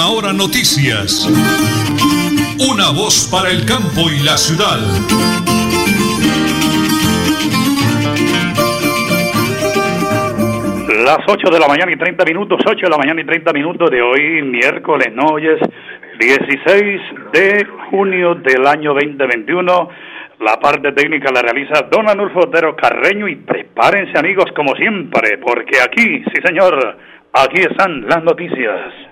Hora noticias. Una voz para el campo y la ciudad. Las 8 de la mañana y 30 minutos, 8 de la mañana y 30 minutos de hoy, miércoles, no, hoy es 16 de junio del año 2021. La parte técnica la realiza Don Anulfo Otero Carreño y prepárense amigos como siempre, porque aquí, sí señor, aquí están las noticias.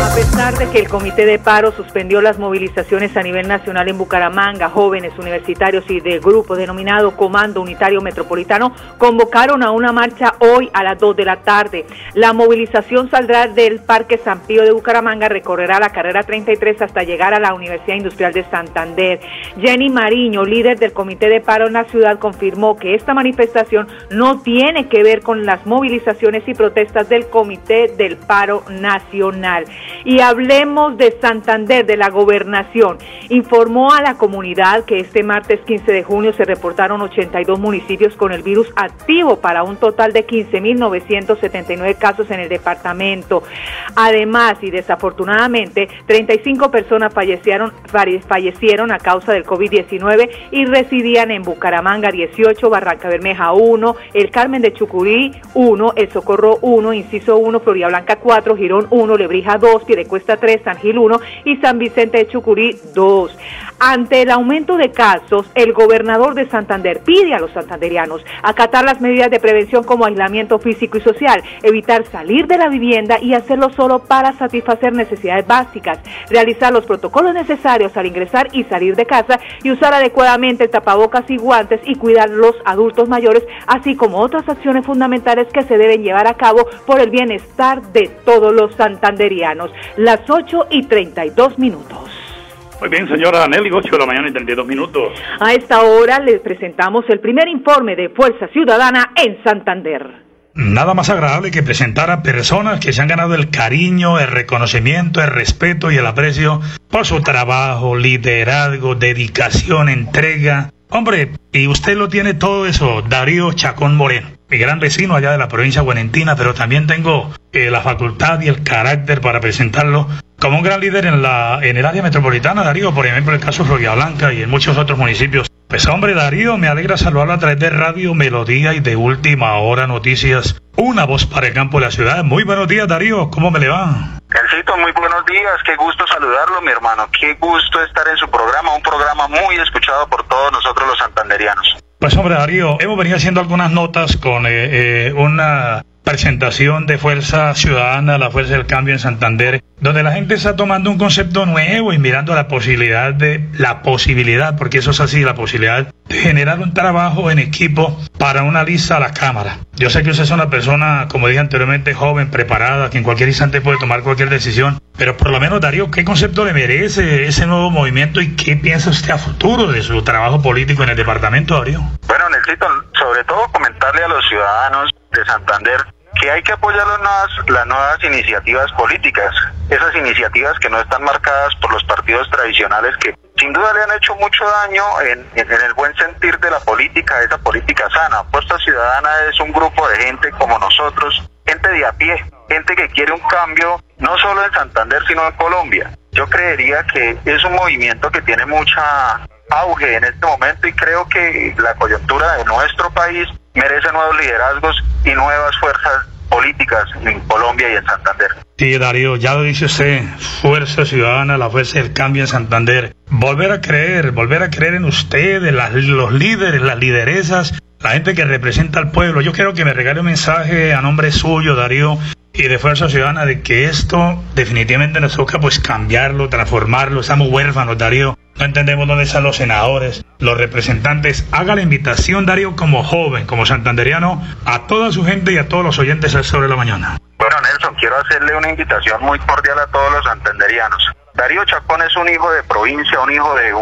A pesar de que el Comité de Paro suspendió las movilizaciones a nivel nacional en Bucaramanga, jóvenes universitarios y del grupo denominado Comando Unitario Metropolitano convocaron a una marcha hoy a las 2 de la tarde. La movilización saldrá del Parque San Pío de Bucaramanga, recorrerá la carrera 33 hasta llegar a la Universidad Industrial de Santander. Jenny Mariño, líder del Comité de Paro en la ciudad, confirmó que esta manifestación no tiene que ver con las movilizaciones y protestas del Comité del Paro Nacional y hablemos de Santander, de la gobernación. Informó a la comunidad que este martes 15 de junio se reportaron 82 municipios con el virus activo para un total de 15.979 casos en el departamento. Además, y desafortunadamente, 35 personas fallecieron, fallecieron a causa del COVID-19 y residían en Bucaramanga 18, Barranca Bermeja 1, El Carmen de Chucurí 1, El Socorro 1, Inciso 1, Florida Blanca 4, Girón 1, Lebrija 2, Cuesta 3, San Gil 1 y San Vicente de Chucurí 2. Ante el aumento de casos, el gobernador de Santander pide a los santanderianos acatar las medidas de prevención como aislamiento físico y social, evitar salir de la vivienda y hacerlo solo para satisfacer necesidades básicas, realizar los protocolos necesarios al ingresar y salir de casa y usar adecuadamente tapabocas y guantes y cuidar los adultos mayores, así como otras acciones fundamentales que se deben llevar a cabo por el bienestar de todos los santanderianos. Las 8 y 32 minutos. Muy bien, señora Nelly, 8 de la mañana y 32 minutos. A esta hora les presentamos el primer informe de Fuerza Ciudadana en Santander. Nada más agradable que presentar a personas que se han ganado el cariño, el reconocimiento, el respeto y el aprecio por su trabajo, liderazgo, dedicación, entrega. Hombre, y usted lo tiene todo eso, Darío Chacón Moreno, mi gran vecino allá de la provincia guarentina, pero también tengo eh, la facultad y el carácter para presentarlo como un gran líder en, la, en el área metropolitana, Darío, por ejemplo, el caso de Florida Blanca y en muchos otros municipios. Pues hombre, Darío, me alegra saludarlo a través de Radio Melodía y de Última Hora Noticias. Una voz para el campo de la ciudad. Muy buenos días, Darío. ¿Cómo me le va? Elcito, muy buenos días. Qué gusto saludarlo, mi hermano. Qué gusto estar en su programa. Un programa muy escuchado por todos nosotros los santanderianos. Pues hombre, Darío, hemos venido haciendo algunas notas con eh, eh, una presentación de Fuerza Ciudadana, la Fuerza del Cambio en Santander, donde la gente está tomando un concepto nuevo y mirando la posibilidad de, la posibilidad, porque eso es así, la posibilidad de generar un trabajo en equipo para una lista a la Cámara. Yo sé que usted es una persona, como dije anteriormente, joven, preparada, que en cualquier instante puede tomar cualquier decisión, pero por lo menos, Darío, ¿qué concepto le merece ese nuevo movimiento y qué piensa usted a futuro de su trabajo político en el departamento, Darío? Bueno, necesito sobre todo comentarle a los ciudadanos de Santander que hay que apoyar las nuevas, las nuevas iniciativas políticas, esas iniciativas que no están marcadas por los partidos tradicionales que sin duda le han hecho mucho daño en, en, el buen sentir de la política, esa política sana. Puesta Ciudadana es un grupo de gente como nosotros, gente de a pie, gente que quiere un cambio no solo en Santander, sino en Colombia. Yo creería que es un movimiento que tiene mucha auge en este momento y creo que la coyuntura de nuestro país merece nuevos liderazgos y nuevas fuerzas políticas en Colombia y en Santander. Sí, Darío, ya lo dice usted, Fuerza Ciudadana, la Fuerza del Cambio en Santander. Volver a creer, volver a creer en usted, en los líderes, las lideresas, la gente que representa al pueblo. Yo quiero que me regale un mensaje a nombre suyo, Darío, y de Fuerza Ciudadana, de que esto definitivamente nos toca pues cambiarlo, transformarlo. Estamos huérfanos, Darío. No entendemos dónde están los senadores, los representantes. Haga la invitación, Darío, como joven, como santanderiano, a toda su gente y a todos los oyentes sobre la mañana. Bueno, Nelson, quiero hacerle una invitación muy cordial a todos los santanderianos. Darío Chacón es un hijo de provincia, un hijo de,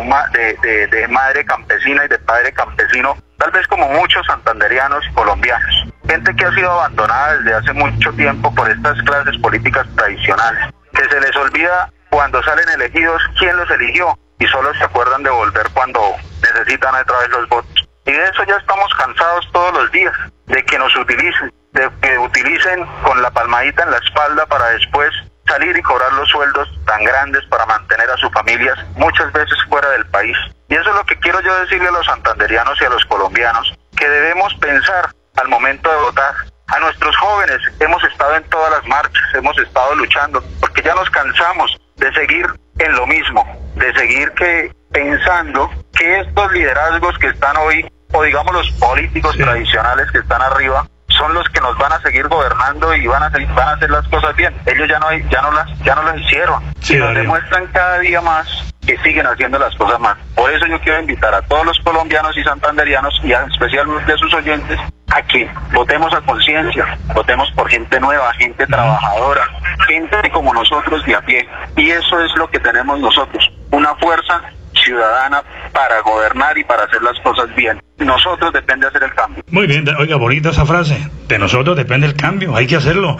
de, de, madre campesina y de padre campesino, tal vez como muchos santanderianos y colombianos. Gente que ha sido abandonada desde hace mucho tiempo por estas clases políticas tradicionales, que se les olvida cuando salen elegidos quién los eligió y solo se acuerdan de volver cuando necesitan otra vez los votos. Y de eso ya estamos cansados todos los días, de que nos utilicen, de que utilicen con la palmadita en la espalda para después salir y cobrar los sueldos tan grandes para mantener a sus familias, muchas veces fuera del país. Y eso es lo que quiero yo decirle a los santanderianos y a los colombianos, que debemos pensar al momento de votar. A nuestros jóvenes hemos estado en todas las marchas, hemos estado luchando, porque ya nos cansamos de seguir en lo mismo, de seguir que pensando que estos liderazgos que están hoy, o digamos los políticos tradicionales que están arriba, son los que nos van a seguir gobernando y van a, van a hacer las cosas bien. Ellos ya no ya no las ya no las hicieron y nos demuestran cada día más que siguen haciendo las cosas mal. Por eso yo quiero invitar a todos los colombianos y santanderianos y especialmente a sus oyentes a que votemos a conciencia, votemos por gente nueva, gente trabajadora, gente como nosotros de a pie. Y eso es lo que tenemos nosotros, una fuerza ciudadana para gobernar y para hacer las cosas bien. Nosotros depende hacer el cambio. Muy bien, oiga, bonita esa frase. De nosotros depende el cambio, hay que hacerlo.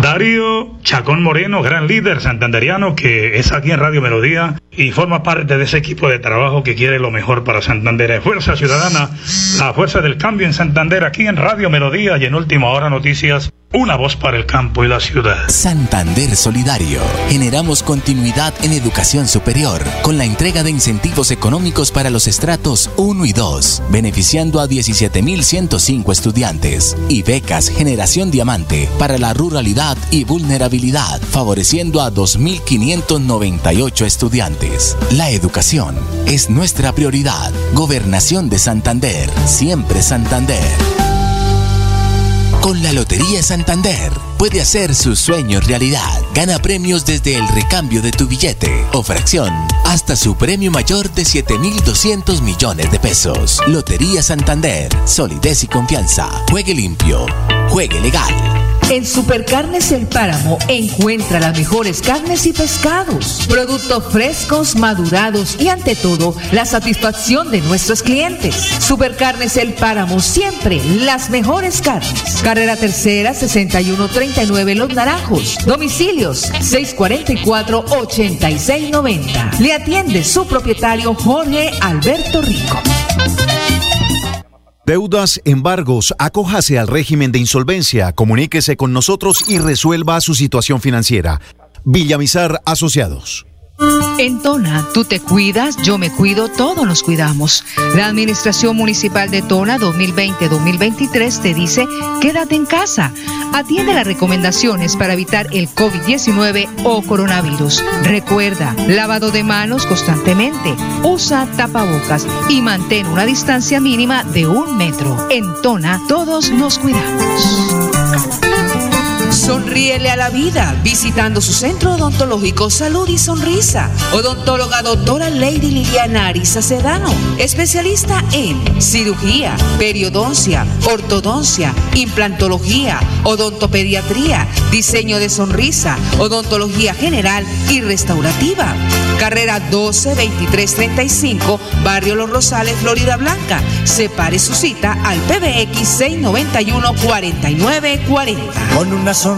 Darío Chacón Moreno, gran líder santanderiano que es aquí en Radio Melodía y forma parte de ese equipo de trabajo que quiere lo mejor para Santander. Fuerza Ciudadana, la fuerza del cambio en Santander, aquí en Radio Melodía y en Última Hora Noticias una voz para el campo y la ciudad. Santander Solidario. Generamos continuidad en educación superior con la entrega de incentivos económicos para los estratos 1 y 2, beneficiando a 17.105 estudiantes. Y becas Generación Diamante para la ruralidad y vulnerabilidad, favoreciendo a 2.598 estudiantes. La educación es nuestra prioridad. Gobernación de Santander. Siempre Santander. Con la Lotería Santander puede hacer sus sueños realidad. Gana premios desde el recambio de tu billete o fracción hasta su premio mayor de 7.200 millones de pesos. Lotería Santander, solidez y confianza. Juegue limpio, juegue legal. En Supercarnes El Páramo encuentra las mejores carnes y pescados, productos frescos, madurados y ante todo la satisfacción de nuestros clientes. Supercarnes El Páramo siempre las mejores carnes. Carrera Tercera 6139 Los Naranjos. Domicilios 644-8690. Le atiende su propietario Jorge Alberto Rico. Deudas, embargos, acójase al régimen de insolvencia, comuníquese con nosotros y resuelva su situación financiera. Villamizar Asociados. En Tona, tú te cuidas, yo me cuido, todos nos cuidamos. La Administración Municipal de Tona 2020-2023 te dice, quédate en casa. Atiende las recomendaciones para evitar el COVID-19 o coronavirus. Recuerda, lavado de manos constantemente, usa tapabocas y mantén una distancia mínima de un metro. En Tona, todos nos cuidamos. Sonríele a la vida visitando su centro odontológico Salud y Sonrisa. Odontóloga doctora Lady Liliana Arisa Sedano, especialista en cirugía, periodoncia, ortodoncia, implantología, odontopediatría, diseño de sonrisa, odontología general y restaurativa. Carrera 12 23 35, Barrio Los Rosales, Florida Blanca. Separe su cita al PBX 691 4940. Con una sonrisa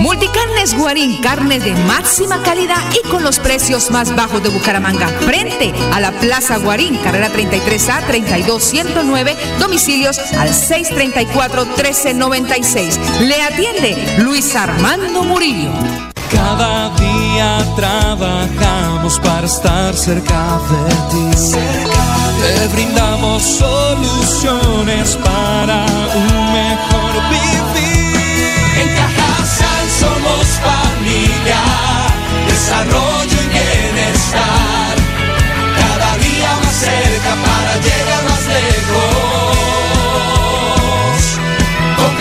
Multicarnes Guarín, carne de máxima calidad y con los precios más bajos de Bucaramanga. Frente a la Plaza Guarín, carrera 33A 32109, domicilios al 634-1396. Le atiende Luis Armando Murillo. Cada día trabajamos para estar cerca de ti. Te brindamos soluciones para un mejor vivir. Somos familia, desarrollo y bienestar. Cada día más cerca para llegar más lejos. Con.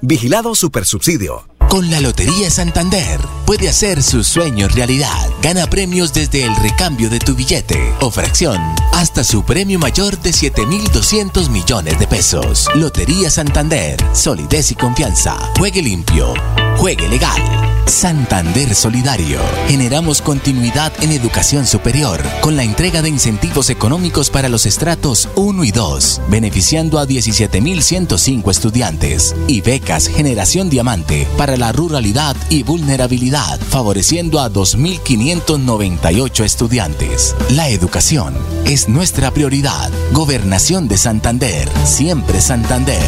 Vigilado Supersubsidio. Con la Lotería Santander puede hacer sus sueños realidad. Gana premios desde el recambio de tu billete o fracción hasta su premio mayor de 7.200 millones de pesos. Lotería Santander. Solidez y confianza. Juegue limpio. Juegue legal. Santander Solidario. Generamos continuidad en educación superior con la entrega de incentivos económicos para los estratos 1 y 2, beneficiando a 17.105 estudiantes y becas Generación Diamante para la ruralidad y vulnerabilidad, favoreciendo a 2.598 estudiantes. La educación es nuestra prioridad. Gobernación de Santander, siempre Santander.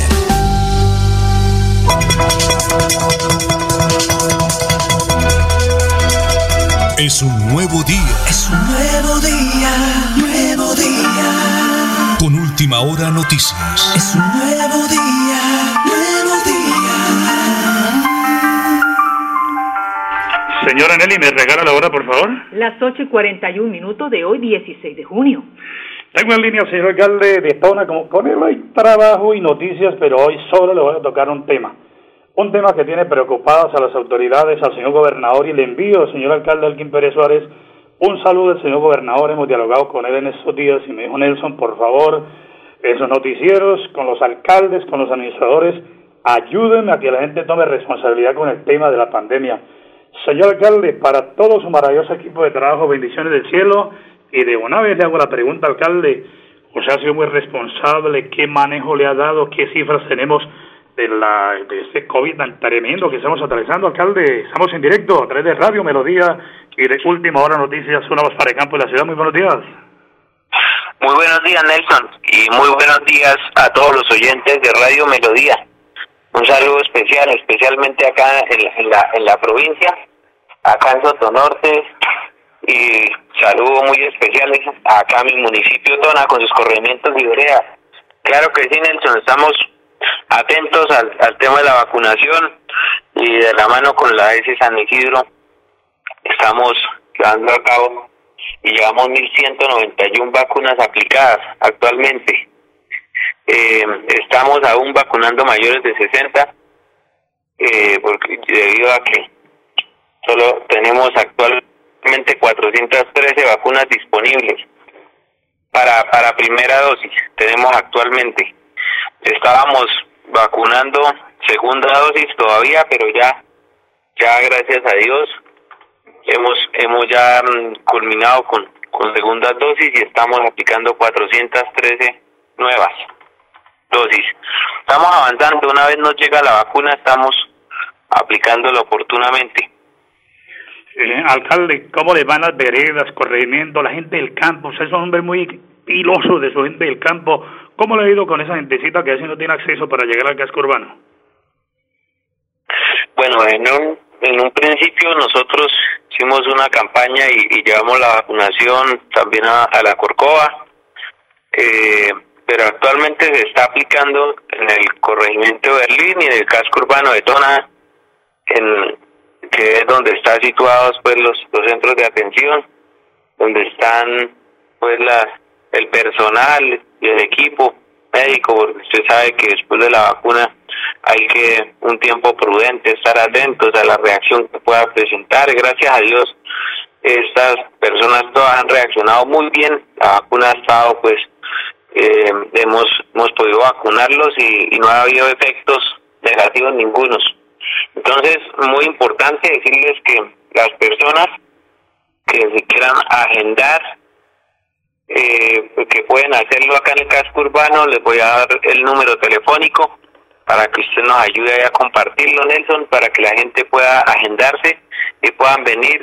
Es un nuevo día. Es un nuevo día, nuevo día. Con última hora noticias. Es un nuevo día, Señora Nelly, ¿me regala la hora, por favor? Las 8 y 41 minutos de hoy, 16 de junio. Tengo en línea al señor alcalde de Tona. Como con él hay trabajo y noticias, pero hoy solo le voy a tocar un tema. Un tema que tiene preocupadas a las autoridades, al señor gobernador, y le envío, señor alcalde Alquín Pérez Suárez, un saludo del señor gobernador. Hemos dialogado con él en estos días y me dijo, Nelson, por favor, esos noticieros, con los alcaldes, con los administradores, ayúdenme a que la gente tome responsabilidad con el tema de la pandemia. Señor alcalde, para todo su maravilloso equipo de trabajo, bendiciones del cielo. Y de una vez le hago la pregunta, alcalde, usted ha sido muy responsable, ¿qué manejo le ha dado? ¿Qué cifras tenemos de, la, de este COVID tan tremendo que estamos atravesando, alcalde? Estamos en directo a través de Radio Melodía y de Última Hora Noticias, una voz para el campo de la ciudad. Muy buenos días. Muy buenos días, Nelson, y muy buenos días a todos los oyentes de Radio Melodía. Un saludo especial, especialmente acá en la, en la, en la provincia, acá en Sotonorte, y saludo muy especial acá en mi municipio Tona con sus corregimientos y veredas. Claro que sí, Nelson, estamos atentos al, al tema de la vacunación y de la mano con la S San Isidro estamos llevando a cabo y llevamos 1.191 vacunas aplicadas actualmente. Eh, estamos aún vacunando mayores de 60 eh, porque debido a que solo tenemos actualmente 413 vacunas disponibles para para primera dosis tenemos actualmente. Estábamos vacunando segunda dosis todavía pero ya ya gracias a Dios hemos hemos ya mm, culminado con con segunda dosis y estamos aplicando 413 nuevas dosis. Estamos avanzando, una vez nos llega la vacuna estamos aplicándolo oportunamente. Eh, alcalde, ¿cómo le van las veredas, corregimientos, la gente del campo? Usted es un hombre muy piloso de su gente del campo. ¿Cómo le ha ido con esa gentecita que así no tiene acceso para llegar al casco urbano? Bueno, en un, en un principio nosotros hicimos una campaña y, y llevamos la vacunación también a, a la Corcova. Eh, pero actualmente se está aplicando en el corregimiento de Berlín y en el casco urbano de Tona, en, que es donde están situados pues los, los centros de atención, donde están pues la, el personal y el equipo médico, porque usted sabe que después de la vacuna hay que un tiempo prudente estar atentos a la reacción que pueda presentar. Gracias a Dios estas personas todas han reaccionado muy bien, la vacuna ha estado pues eh, hemos hemos podido vacunarlos y, no ha habido efectos negativos ningunos. Entonces, muy importante decirles que las personas que se quieran agendar, eh, que pueden hacerlo acá en el casco urbano, les voy a dar el número telefónico para que usted nos ayude a compartirlo, Nelson, para que la gente pueda agendarse y puedan venir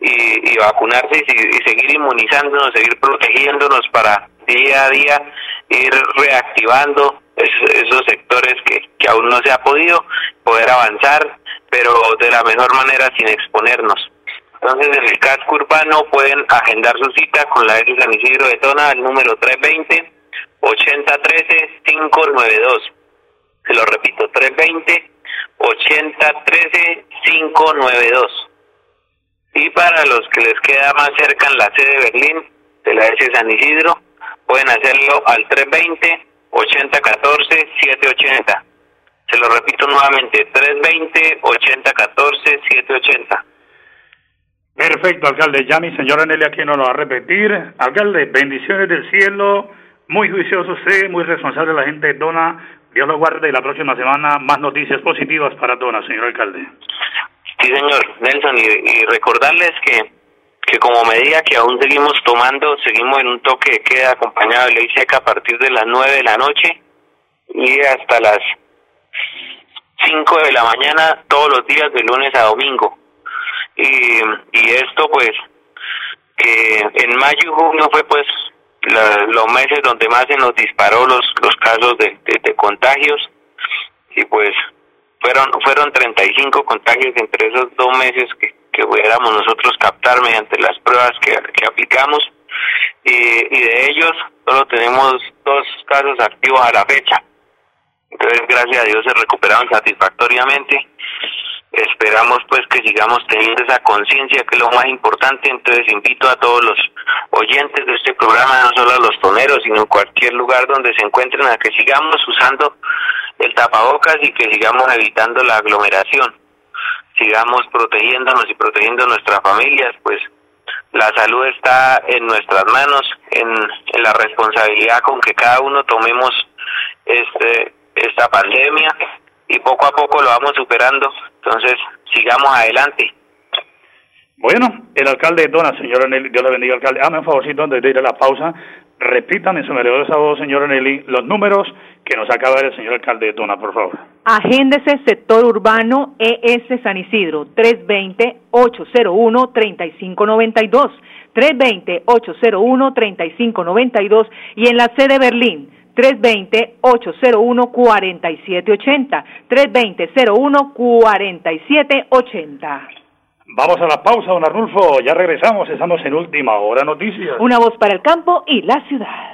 y, y vacunarse y seguir inmunizándonos, seguir protegiéndonos para día a día ir reactivando esos, sectores que, aún no se ha podido poder avanzar, pero de la mejor manera sin exponernos. Entonces, en el casco urbano pueden agendar su cita con la X San Isidro de Tona, el número 320-8013-592. Se lo repito, 320-8013-592. Y para los que les queda más cerca en la sede de Berlín, de la S San Isidro, pueden hacerlo al 320-8014-780. Se lo repito nuevamente, 320-8014-780. Perfecto, alcalde. Ya mi señora Nelly aquí no lo va a repetir. Alcalde, bendiciones del cielo. Muy juicioso usted, muy responsable la gente de Dona. Dios lo guarde y la próxima semana más noticias positivas para Dona, señor alcalde. Sí, señor Nelson, y, recordarles que, que como medida que aún seguimos tomando, seguimos en un toque de queda acompañado de ley seca a partir de las 9 de la noche y hasta las 5 de la mañana todos los días de lunes a domingo. Y, y esto pues que en mayo y junio fue pues los meses donde más se nos disparó los, los casos de, de, contagios y pues fueron fueron 35 contagios entre esos dos meses que, que pudiéramos nosotros captar mediante las pruebas que, aplicamos. Y de ellos solo tenemos dos casos activos a la fecha. Entonces gracias a Dios se recuperaron satisfactoriamente. Esperamos pues que sigamos teniendo esa conciencia que es lo más importante. Entonces invito a todos los oyentes de este programa no solo a los toneros sino en cualquier lugar donde se encuentren a que sigamos usando el tapabocas y que sigamos evitando la aglomeración sigamos protegiéndonos y protegiendo nuestras familias pues la salud está en nuestras manos en, la responsabilidad con que cada uno tomemos este esta pandemia y poco a poco lo vamos superando. Entonces, sigamos adelante. Bueno, el alcalde de Dona, señora Nelly, Dios le bendiga, alcalde. Hazme un favorcito antes de ir a la pausa. Repítame en su de esa voz, señora Nelly, los números que nos acaba de dar el señor alcalde de Dona, por favor. Agéndese sector urbano ES San Isidro, 320-801-3592. 320-801-3592 y en la sede Berlín 320-801-4780. 320-01-4780. Vamos a la pausa, don Arnulfo. Ya regresamos. Estamos en Última Hora Noticias. Una voz para el campo y la ciudad.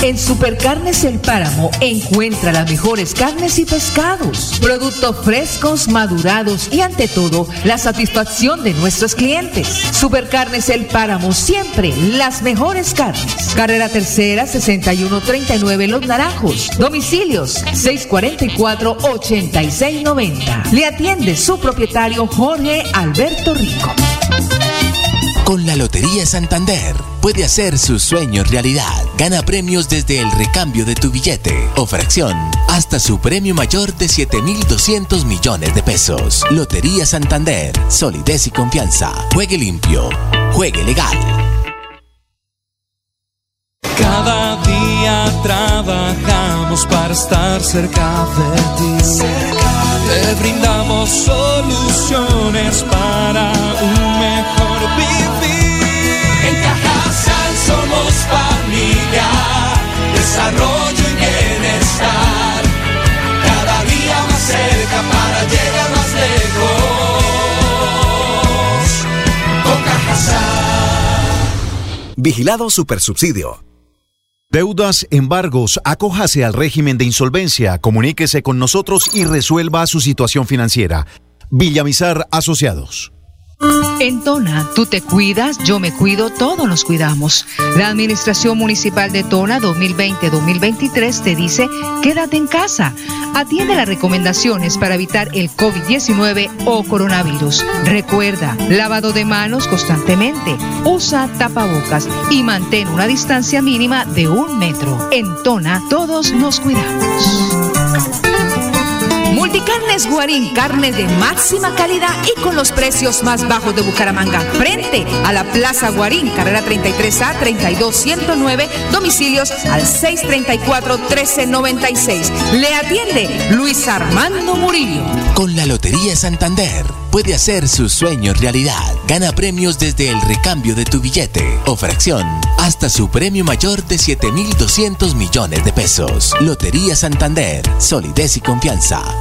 En Supercarnes El Páramo encuentra las mejores carnes y pescados, productos frescos, madurados y ante todo la satisfacción de nuestros clientes. Supercarnes El Páramo siempre las mejores carnes. Carrera Tercera 6139 Los Naranjos. Domicilios 644 8690. Le atiende su propietario Jorge Alberto Rico. Con la Lotería Santander puede hacer sus sueños realidad. Gana premios desde el recambio de tu billete o fracción hasta su premio mayor de 7.200 millones de pesos. Lotería Santander, solidez y confianza. Juegue limpio, juegue legal. Cada día trabajamos para estar cerca de ti. Te brindamos soluciones para un mejor vivir. En Cajasal somos familia, desarrollo y bienestar. Cada día más cerca para llegar más lejos. Con Cajasal. Vigilado Supersubsidio. Deudas, embargos, acójase al régimen de insolvencia, comuníquese con nosotros y resuelva su situación financiera. Villamizar Asociados. En Tona, tú te cuidas, yo me cuido, todos nos cuidamos. La Administración Municipal de Tona 2020-2023 te dice, quédate en casa. Atiende las recomendaciones para evitar el COVID-19 o coronavirus. Recuerda, lavado de manos constantemente, usa tapabocas y mantén una distancia mínima de un metro. En Tona, todos nos cuidamos. Multicarnes Guarín, carne de máxima calidad y con los precios más bajos de Bucaramanga. Frente a la Plaza Guarín, carrera 33A 32109, domicilios al 634-1396. Le atiende Luis Armando Murillo. Con la Lotería Santander puede hacer sus sueños realidad. Gana premios desde el recambio de tu billete o fracción hasta su premio mayor de 7.200 millones de pesos. Lotería Santander, solidez y confianza.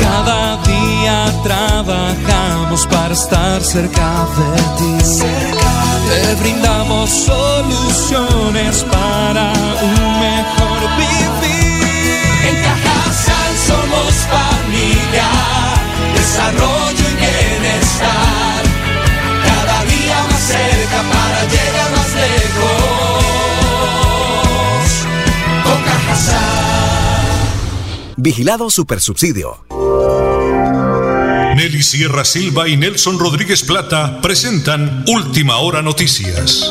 Cada día trabajamos para estar cerca de ti. Te brindamos soluciones para un mejor vivir. En Cajasal somos familia, desarrollo y bienestar. Vigilado Supersubsidio. Nelly Sierra Silva y Nelson Rodríguez Plata presentan Última Hora Noticias.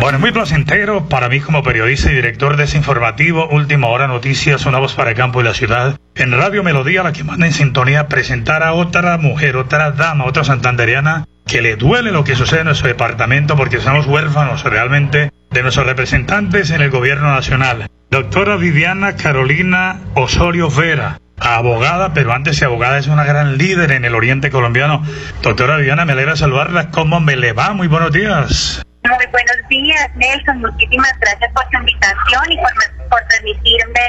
Bueno, muy placentero para mí como periodista y director de ese informativo Última Hora Noticias, una voz para el campo y la ciudad. En Radio Melodía, la que manda en sintonía, presentar a otra mujer, otra dama, otra santanderiana que le duele lo que sucede en nuestro departamento porque somos huérfanos realmente de nuestros representantes en el gobierno nacional. Doctora Viviana Carolina Osorio Vera, abogada, pero antes de abogada es una gran líder en el oriente colombiano. Doctora Viviana, me alegra saludarla. ¿Cómo me le va? Muy buenos días. Muy buenos días, Nelson. Muchísimas gracias por su invitación y por, por permitirme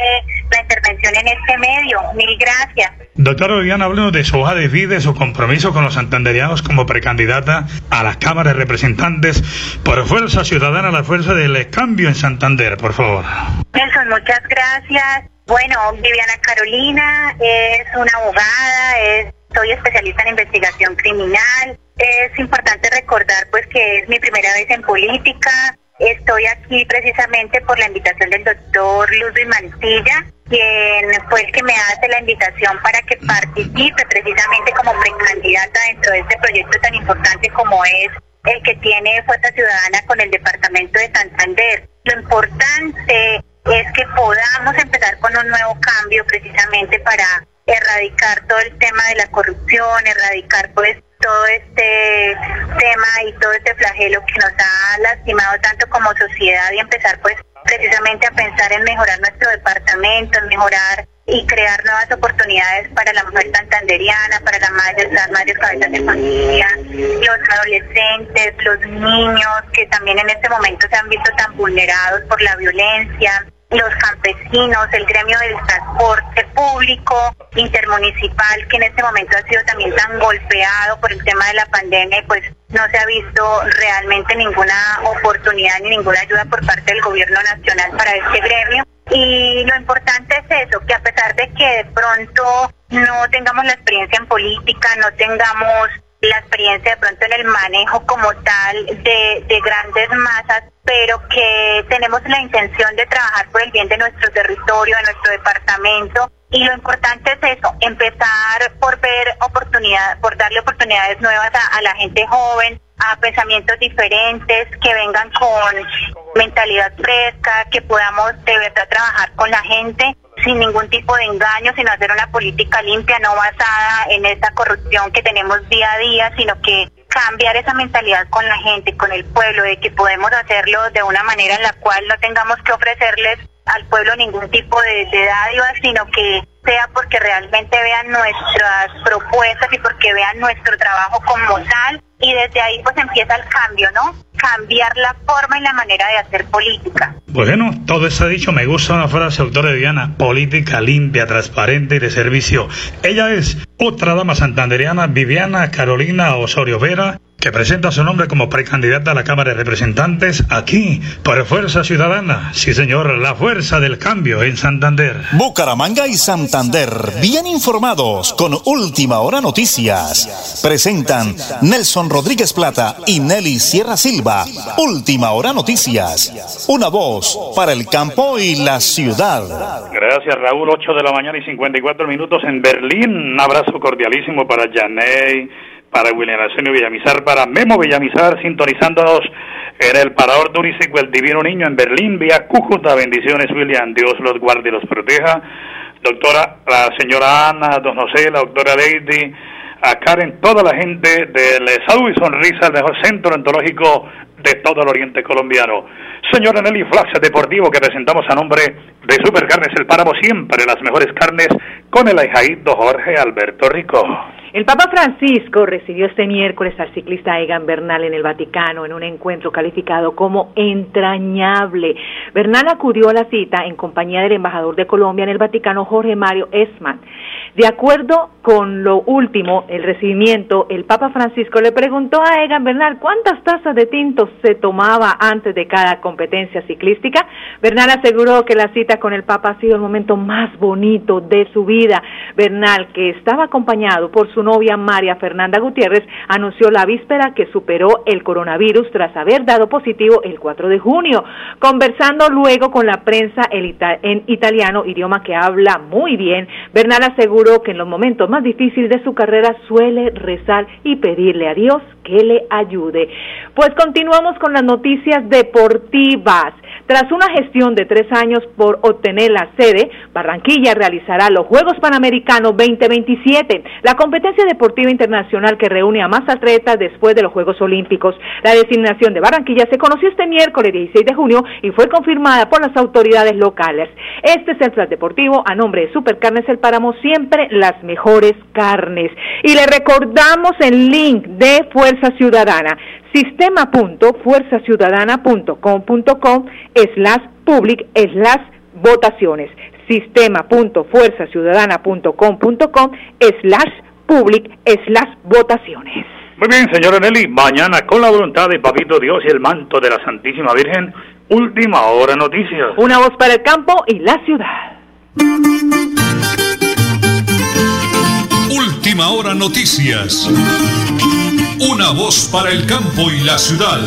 la intervención en este medio. Mil gracias. Doctora Viviana, háblenos de su hoja de vida, de su compromiso con los santanderianos como precandidata a la Cámara de Representantes por Fuerza Ciudadana, la Fuerza del Cambio en Santander, por favor. Nelson, muchas gracias. Bueno, Viviana Carolina es una abogada, es, soy especialista en investigación criminal. Es importante recordar pues que es mi primera vez en política. Estoy aquí precisamente por la invitación del doctor Ludwig Mantilla, quien fue el que me hace la invitación para que participe precisamente como precandidata dentro de este proyecto tan importante como es el que tiene Fuerza Ciudadana con el Departamento de Santander. Lo importante es que podamos empezar con un nuevo cambio precisamente para erradicar todo el tema de la corrupción, erradicar pues todo este tema y todo este flagelo que nos ha lastimado tanto como sociedad y empezar pues precisamente a pensar en mejorar nuestro departamento, en mejorar y crear nuevas oportunidades para la mujer santanderiana, para las madres, las madres cabezas de familia, los adolescentes, los niños que también en este momento se han visto tan vulnerados por la violencia, los campesinos, el gremio del transporte público intermunicipal que en este momento ha sido también tan golpeado por el tema de la pandemia pues no se ha visto realmente ninguna oportunidad ni ninguna ayuda por parte del gobierno nacional para este gremio. Y lo importante es eso, que a pesar de que de pronto no tengamos la experiencia en política, no tengamos la experiencia de pronto en el manejo como tal de, de grandes masas, pero que tenemos la intención de trabajar por el bien de nuestro territorio, de nuestro departamento. Y lo importante es eso, empezar por ver oportunidades, por darle oportunidades nuevas a la gente joven, a pensamientos diferentes, que vengan con mentalidad fresca, que podamos de verdad trabajar con la gente sin ningún tipo de engaño, sino hacer una política limpia, no basada en esa corrupción que tenemos día a día, sino que cambiar esa mentalidad con la gente, con el pueblo, de que podemos hacerlo de una manera en la cual no tengamos que ofrecerles al pueblo ningún tipo de, de dádivas, sino que sea porque realmente vean nuestras propuestas y porque vean nuestro trabajo como tal y desde ahí pues empieza el cambio, ¿no? Cambiar la forma y la manera de hacer política. Bueno, todo eso dicho, me gusta una frase, doctora Diana, política limpia, transparente y de servicio. Ella es otra dama santanderiana, Viviana Carolina Osorio Vera, que presenta su nombre como precandidata a la Cámara de Representantes aquí, por Fuerza Ciudadana. Sí, señor, la fuerza del cambio en Santander. Bucaramanga y Santander, bien informados con Última Hora Noticias. Presentan Nelson Rodríguez Plata y Nelly Sierra Silva. Última Hora Noticias. Una voz para el campo y la ciudad. Gracias, Raúl. 8 de la mañana y 54 minutos en Berlín. Un abrazo cordialísimo para Janey, para William Arsenio Villamizar, para Memo Villamizar, sintonizándonos En el Parador turístico El Divino Niño en Berlín, vía Cúcuta. Bendiciones, William. Dios los guarde y los proteja. Doctora, la señora Ana, don José, la doctora Lady, a Karen, toda la gente del Salud y Sonrisa, el mejor centro ontológico de todo el oriente colombiano. Señora Nelly Flash Deportivo que presentamos a nombre de Supercarnes El Páramo, siempre las mejores carnes con el ajaíto Jorge Alberto Rico. El Papa Francisco recibió este miércoles al ciclista Egan Bernal en el Vaticano en un encuentro calificado como entrañable. Bernal acudió a la cita en compañía del embajador de Colombia en el Vaticano, Jorge Mario Esman. De acuerdo con lo último, el recibimiento, el Papa Francisco le preguntó a Egan Bernal cuántas tazas de tinto se tomaba antes de cada competencia ciclística. Bernal aseguró que la cita con el Papa ha sido el momento más bonito de su vida. Bernal, que estaba acompañado por su novia María Fernanda Gutiérrez, anunció la víspera que superó el coronavirus tras haber dado positivo el 4 de junio. Conversando luego con la prensa en italiano, idioma que habla muy bien, Bernal aseguró que en los momentos más difíciles de su carrera suele rezar y pedirle a Dios que le ayude. Pues continuamos con las noticias deportivas. Tras una gestión de tres años por obtener la sede, Barranquilla realizará los Juegos Panamericanos 2027, la competencia deportiva internacional que reúne a más atletas después de los Juegos Olímpicos. La designación de Barranquilla se conoció este miércoles 16 de junio y fue confirmada por las autoridades locales. Este es el plan deportivo a nombre de Supercarnes El Páramo, siempre las mejores carnes. Y le recordamos el link de Fuerza Ciudadana sistema.fuerzaciudadana.com.com slash public slash votaciones sistema.fuerzaciudadana.com.com slash public slash votaciones muy bien, señora Nelly. Mañana, con la voluntad de Papito Dios y el manto de la Santísima Virgen, última hora noticias. Una voz para el campo y la ciudad. Última hora noticias. Una voz para el campo y la ciudad.